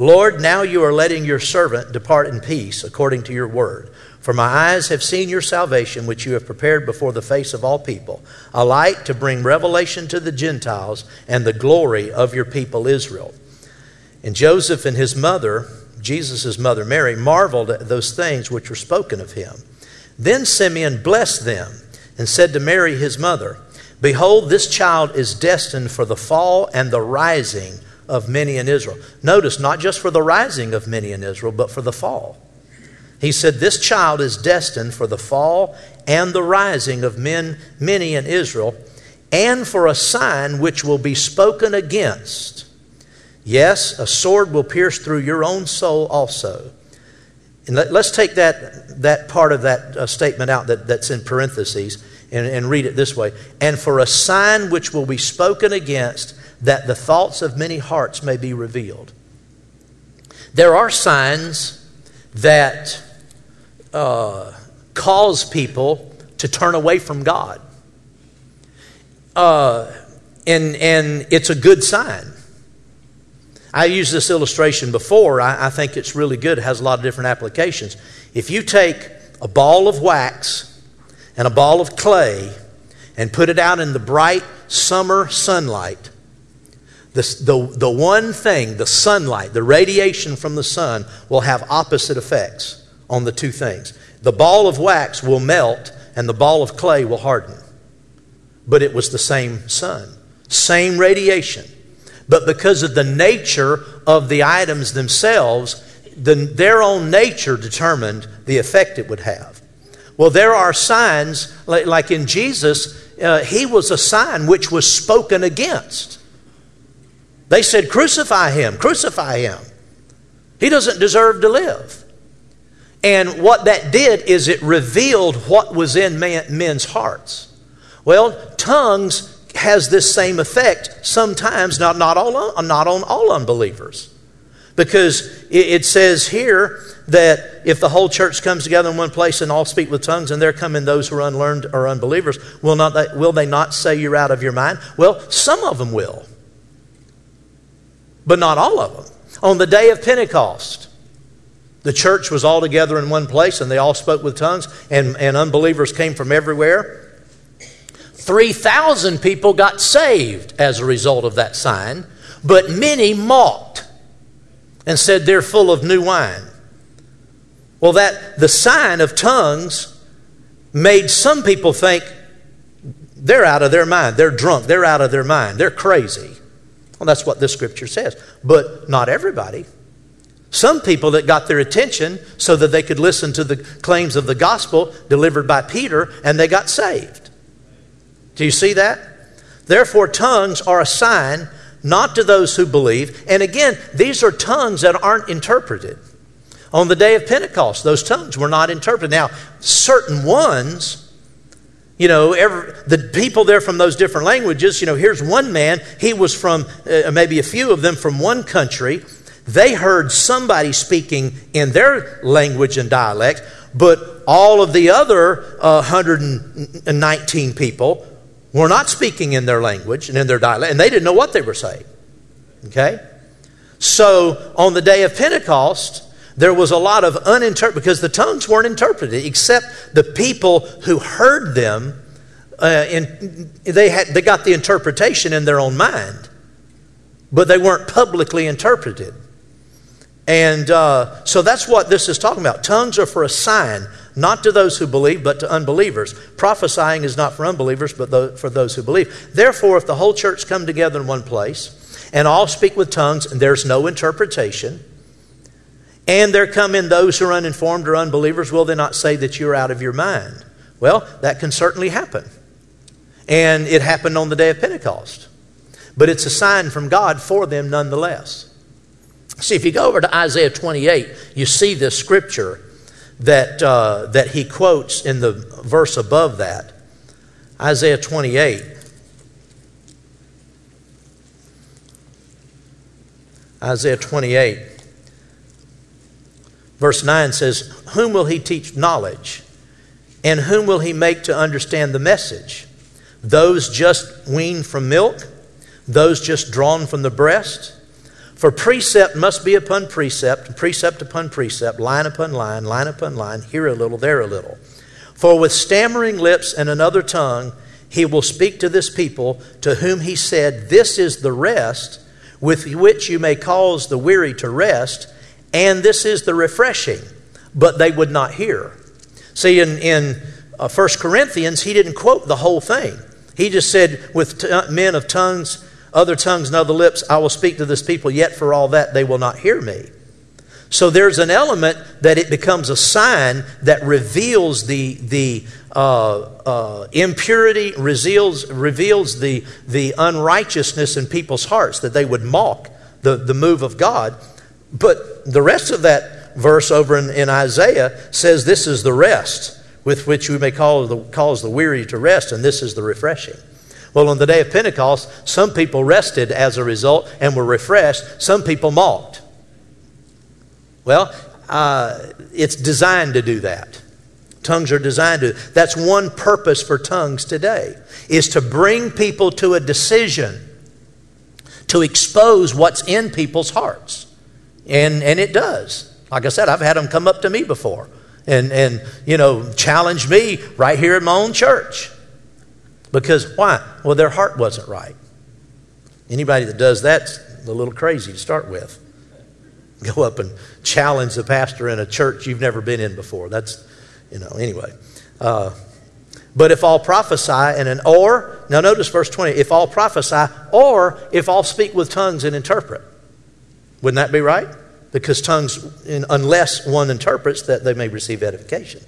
Lord, now you are letting your servant depart in peace according to your word. For my eyes have seen your salvation, which you have prepared before the face of all people, a light to bring revelation to the Gentiles and the glory of your people Israel. And Joseph and his mother, Jesus' mother Mary, marveled at those things which were spoken of him. Then Simeon blessed them and said to Mary, his mother, Behold, this child is destined for the fall and the rising of many in Israel. Notice, not just for the rising of many in Israel, but for the fall. He said, This child is destined for the fall and the rising of men, many in Israel, and for a sign which will be spoken against. Yes, a sword will pierce through your own soul also. And let, us take that, that part of that uh, statement out that, that's in parentheses and, and read it this way. And for a sign which will be spoken against, that the thoughts of many hearts may be revealed. There are signs that uh, cause people to turn away from God. Uh, and, and it's a good sign. I used this illustration before. I, I think it's really good. It has a lot of different applications. If you take a ball of wax and a ball of clay and put it out in the bright summer sunlight, the, the, the one thing, the sunlight, the radiation from the sun, will have opposite effects on the two things. The ball of wax will melt and the ball of clay will harden. But it was the same sun, same radiation. But because of the nature of the items themselves, the, their own nature determined the effect it would have. Well, there are signs, like, like in Jesus, uh, he was a sign which was spoken against. They said, Crucify him, crucify him. He doesn't deserve to live. And what that did is it revealed what was in man, men's hearts. Well, tongues has this same effect sometimes, not, not, all, not on all unbelievers. Because it, it says here that if the whole church comes together in one place and all speak with tongues, and there come in those who are unlearned or unbelievers, will, not they, will they not say you're out of your mind? Well, some of them will, but not all of them. On the day of Pentecost, the church was all together in one place and they all spoke with tongues, and, and unbelievers came from everywhere. 3,000 people got saved as a result of that sign, but many mocked and said they're full of new wine. Well, that the sign of tongues made some people think they're out of their mind. They're drunk. They're out of their mind. They're crazy. Well, that's what this scripture says. But not everybody. Some people that got their attention so that they could listen to the claims of the gospel delivered by Peter and they got saved. Do you see that? Therefore, tongues are a sign not to those who believe. And again, these are tongues that aren't interpreted. On the day of Pentecost, those tongues were not interpreted. Now, certain ones, you know, every, the people there from those different languages, you know, here's one man, he was from uh, maybe a few of them from one country they heard somebody speaking in their language and dialect, but all of the other uh, 119 people were not speaking in their language and in their dialect, and they didn't know what they were saying. Okay? So on the day of Pentecost, there was a lot of uninterpreted, because the tongues weren't interpreted, except the people who heard them, uh, they, had, they got the interpretation in their own mind, but they weren't publicly interpreted. And uh, so that's what this is talking about. Tongues are for a sign, not to those who believe, but to unbelievers. Prophesying is not for unbelievers, but for those who believe. Therefore, if the whole church come together in one place and all speak with tongues and there's no interpretation, and there come in those who are uninformed or unbelievers, will they not say that you're out of your mind? Well, that can certainly happen. And it happened on the day of Pentecost. but it's a sign from God for them nonetheless. See, if you go over to Isaiah 28, you see this scripture that, uh, that he quotes in the verse above that. Isaiah 28. Isaiah 28, verse 9 says, Whom will he teach knowledge? And whom will he make to understand the message? Those just weaned from milk? Those just drawn from the breast? For precept must be upon precept, precept upon precept, line upon line, line upon line, here a little, there a little. For with stammering lips and another tongue, he will speak to this people, to whom he said, This is the rest with which you may cause the weary to rest, and this is the refreshing. But they would not hear. See, in, in uh, 1 Corinthians, he didn't quote the whole thing. He just said, With t- men of tongues, other tongues and other lips, I will speak to this people, yet for all that they will not hear me. So there's an element that it becomes a sign that reveals the, the uh, uh, impurity, reveals, reveals the, the unrighteousness in people's hearts, that they would mock the, the move of God. But the rest of that verse over in, in Isaiah says, This is the rest with which we may the, cause the weary to rest, and this is the refreshing. Well, on the day of Pentecost, some people rested as a result and were refreshed, some people mocked. Well, uh, it's designed to do that. Tongues are designed to. That's one purpose for tongues today, is to bring people to a decision, to expose what's in people's hearts. And, and it does. Like I said, I've had them come up to me before and, and, you know, challenge me right here in my own church. Because why? Well, their heart wasn't right. Anybody that does that's a little crazy to start with. Go up and challenge the pastor in a church you've never been in before. That's, you know, anyway. Uh, but if all prophesy and an or, now notice verse 20, if all prophesy or if all speak with tongues and interpret. Wouldn't that be right? Because tongues, unless one interprets, that they may receive edification.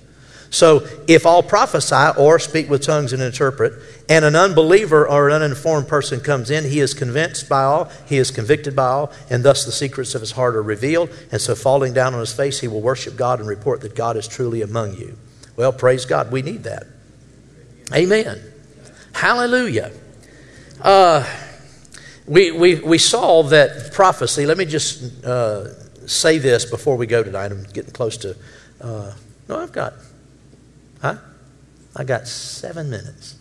So if all prophesy or speak with tongues and interpret, and an unbeliever or an uninformed person comes in, he is convinced by all, he is convicted by all, and thus the secrets of his heart are revealed. And so falling down on his face, he will worship God and report that God is truly among you. Well, praise God. We need that. Amen. Hallelujah. Uh, we, we, we saw that prophecy. Let me just uh, say this before we go tonight. I'm getting close to. Uh, no, I've got Huh? I got seven minutes.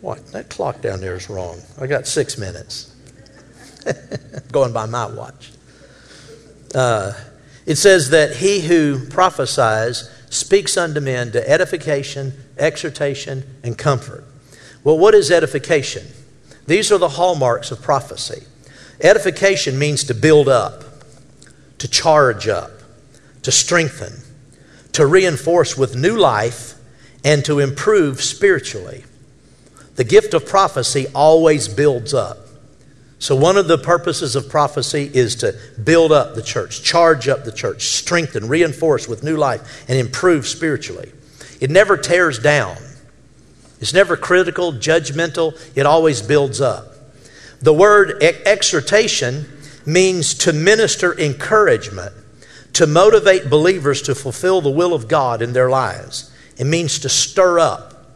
What? That clock down there is wrong. I got six minutes. Going by my watch. Uh, it says that he who prophesies speaks unto men to edification, exhortation, and comfort. Well, what is edification? These are the hallmarks of prophecy. Edification means to build up, to charge up, to strengthen, to reinforce with new life and to improve spiritually. The gift of prophecy always builds up. So, one of the purposes of prophecy is to build up the church, charge up the church, strengthen, reinforce with new life, and improve spiritually. It never tears down, it's never critical, judgmental, it always builds up. The word exhortation means to minister encouragement to motivate believers to fulfill the will of God in their lives. It means to stir up.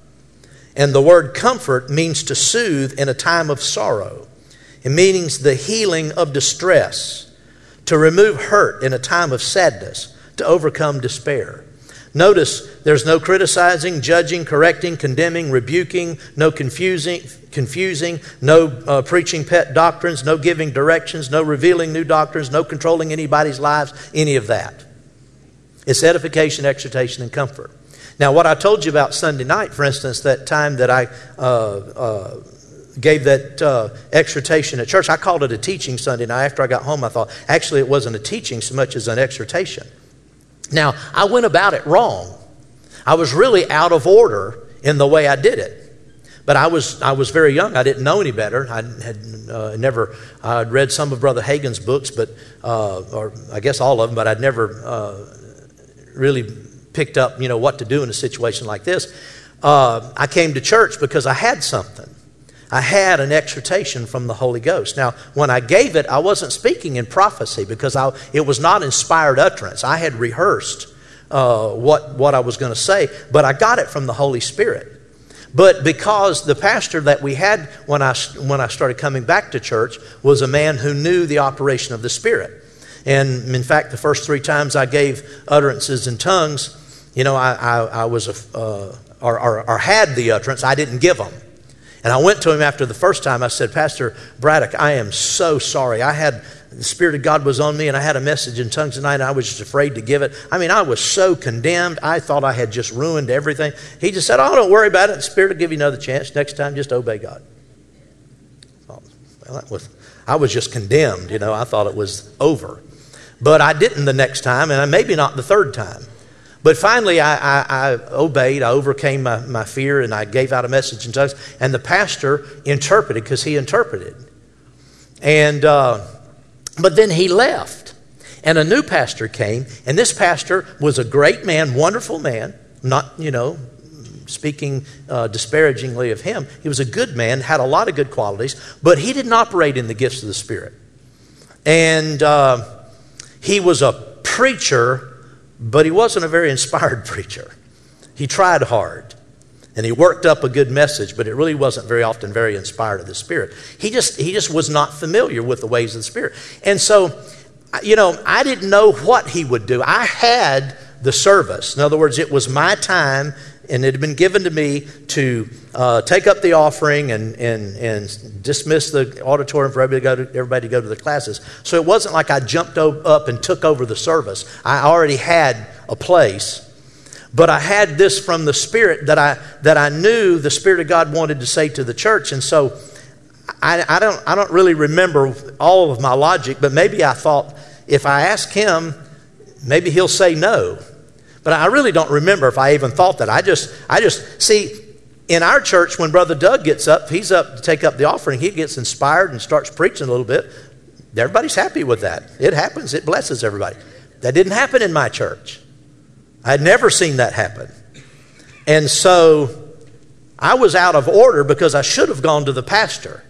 And the word comfort means to soothe in a time of sorrow. It means the healing of distress, to remove hurt in a time of sadness, to overcome despair. Notice there's no criticizing, judging, correcting, condemning, rebuking, no confusing, confusing, no uh, preaching pet doctrines, no giving directions, no revealing new doctrines, no controlling anybody's lives, any of that. It's edification, exhortation, and comfort. Now, what I told you about Sunday night, for instance, that time that I uh, uh, gave that uh, exhortation at church, I called it a teaching Sunday night. After I got home, I thought, actually, it wasn't a teaching so much as an exhortation. Now, I went about it wrong. I was really out of order in the way I did it. But I was, I was very young. I didn't know any better. I had uh, never, I'd read some of Brother Hagin's books, but, uh, or I guess all of them, but I'd never uh, really picked up, you know, what to do in a situation like this. Uh, I came to church because I had something. I had an exhortation from the Holy Ghost. Now, when I gave it, I wasn't speaking in prophecy because I, it was not inspired utterance. I had rehearsed uh, what, what I was going to say, but I got it from the Holy Spirit. But because the pastor that we had when I, when I started coming back to church was a man who knew the operation of the Spirit. And in fact, the first three times I gave utterances in tongues, you know, I, I, I was a, uh, or, or, or had the utterance, I didn't give them. And I went to him after the first time. I said, Pastor Braddock, I am so sorry. I had the Spirit of God was on me, and I had a message in tongues tonight, and I was just afraid to give it. I mean, I was so condemned. I thought I had just ruined everything. He just said, Oh, don't worry about it. The Spirit will give you another chance. Next time, just obey God. Well, that was, I was just condemned, you know. I thought it was over. But I didn't the next time, and maybe not the third time. But finally, I, I, I, obeyed. I overcame my, my fear and I gave out a message in tongues. And the pastor interpreted because he interpreted. And, uh, but then he left. And a new pastor came. And this pastor was a great man, wonderful man, not, you know, speaking uh, disparagingly of him. He was a good man, had a lot of good qualities, but he didn't operate in the gifts of the Spirit. And uh, he was a preacher but he wasn't a very inspired preacher. He tried hard and he worked up a good message, but it really wasn't very often very inspired of the Spirit. He just, he just was not familiar with the ways of the Spirit. And so, you know, I didn't know what he would do. I had the service. In other words, it was my time and it had been given to me to uh, take up the offering and, and, and dismiss the auditorium for everybody to, go to, everybody to go to the classes. So it wasn't like I jumped up and took over the service. I already had a place. But I had this from the Spirit that I, that I knew the Spirit of God wanted to say to the church. And so I, I, don't, I don't really remember all of my logic, but maybe I thought if I ask him, maybe he'll say no. But I really don't remember if I even thought that. I just, I just, see, in our church, when Brother Doug gets up, he's up to take up the offering, he gets inspired and starts preaching a little bit. Everybody's happy with that. It happens, it blesses everybody. That didn't happen in my church. I had never seen that happen. And so I was out of order because I should have gone to the pastor.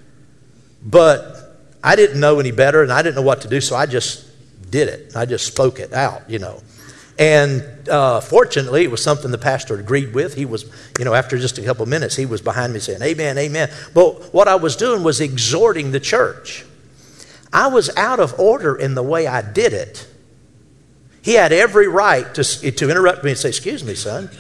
But I didn't know any better and I didn't know what to do, so I just did it. I just spoke it out, you know. And uh, fortunately, it was something the pastor agreed with. He was, you know, after just a couple of minutes, he was behind me saying, Amen, amen. But what I was doing was exhorting the church. I was out of order in the way I did it. He had every right to, to interrupt me and say, Excuse me, son,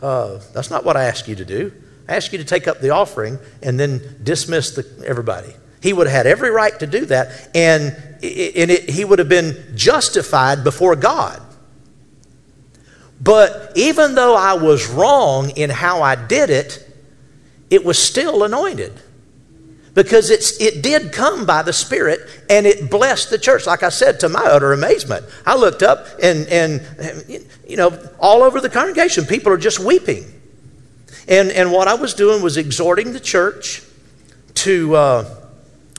uh, that's not what I asked you to do. I asked you to take up the offering and then dismiss the, everybody. He would have had every right to do that, and, and it, he would have been justified before God. But even though I was wrong in how I did it, it was still anointed. Because it's, it did come by the Spirit and it blessed the church. Like I said, to my utter amazement, I looked up and, and you know, all over the congregation, people are just weeping. And, and what I was doing was exhorting the church to. Uh,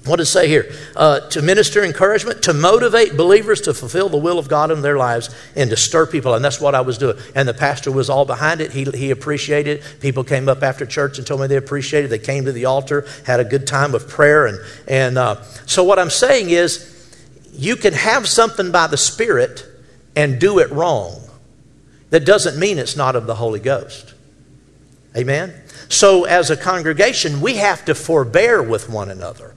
what does it say here? Uh, to minister encouragement, to motivate believers to fulfill the will of God in their lives, and to stir people. And that's what I was doing. And the pastor was all behind it. He, he appreciated it. People came up after church and told me they appreciated it. They came to the altar, had a good time of prayer. And, and uh, so, what I'm saying is, you can have something by the Spirit and do it wrong. That doesn't mean it's not of the Holy Ghost. Amen? So, as a congregation, we have to forbear with one another.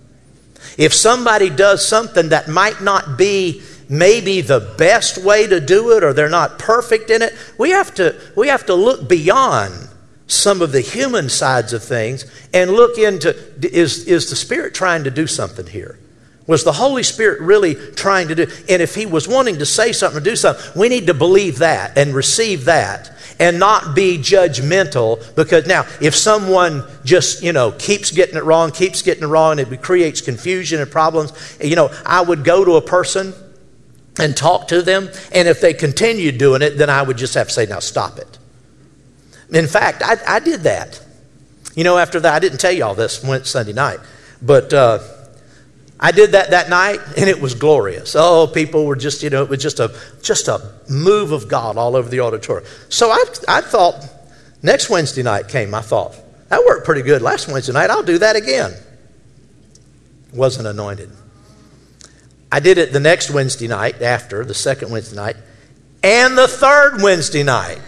If somebody does something that might not be maybe the best way to do it or they're not perfect in it, we have to, we have to look beyond some of the human sides of things and look into is, is the Spirit trying to do something here? Was the Holy Spirit really trying to do? And if He was wanting to say something or do something, we need to believe that and receive that and not be judgmental because now if someone just you know keeps getting it wrong keeps getting it wrong and it creates confusion and problems you know i would go to a person and talk to them and if they continued doing it then i would just have to say now stop it in fact i, I did that you know after that i didn't tell you all this went sunday night but uh, I did that that night, and it was glorious. Oh, people were just, you know, it was just a just a move of God all over the auditorium. So I, I thought, next Wednesday night came. I thought that worked pretty good last Wednesday night. I'll do that again. wasn't anointed. I did it the next Wednesday night after, the second Wednesday night, and the third Wednesday night.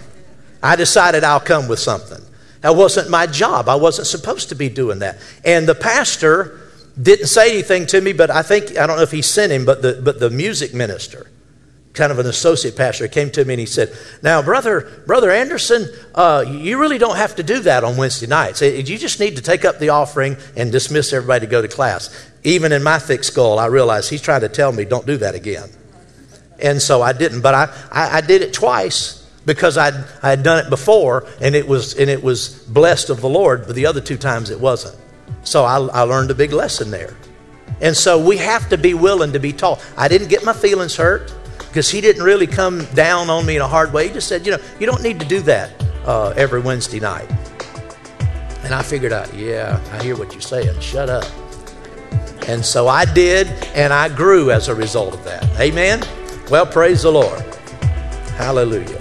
I decided I'll come with something. That wasn't my job. I wasn't supposed to be doing that. And the pastor didn't say anything to me, but I think, I don't know if he sent him, but the, but the music minister, kind of an associate pastor, came to me and he said, Now, Brother, Brother Anderson, uh, you really don't have to do that on Wednesday nights. You just need to take up the offering and dismiss everybody to go to class. Even in my thick skull, I realized he's trying to tell me, Don't do that again. And so I didn't, but I, I, I did it twice because I'd, I had done it before and it, was, and it was blessed of the Lord, but the other two times it wasn't. So I, I learned a big lesson there. And so we have to be willing to be taught. I didn't get my feelings hurt because he didn't really come down on me in a hard way. He just said, you know, you don't need to do that uh, every Wednesday night. And I figured out, yeah, I hear what you're saying. Shut up. And so I did, and I grew as a result of that. Amen? Well, praise the Lord. Hallelujah.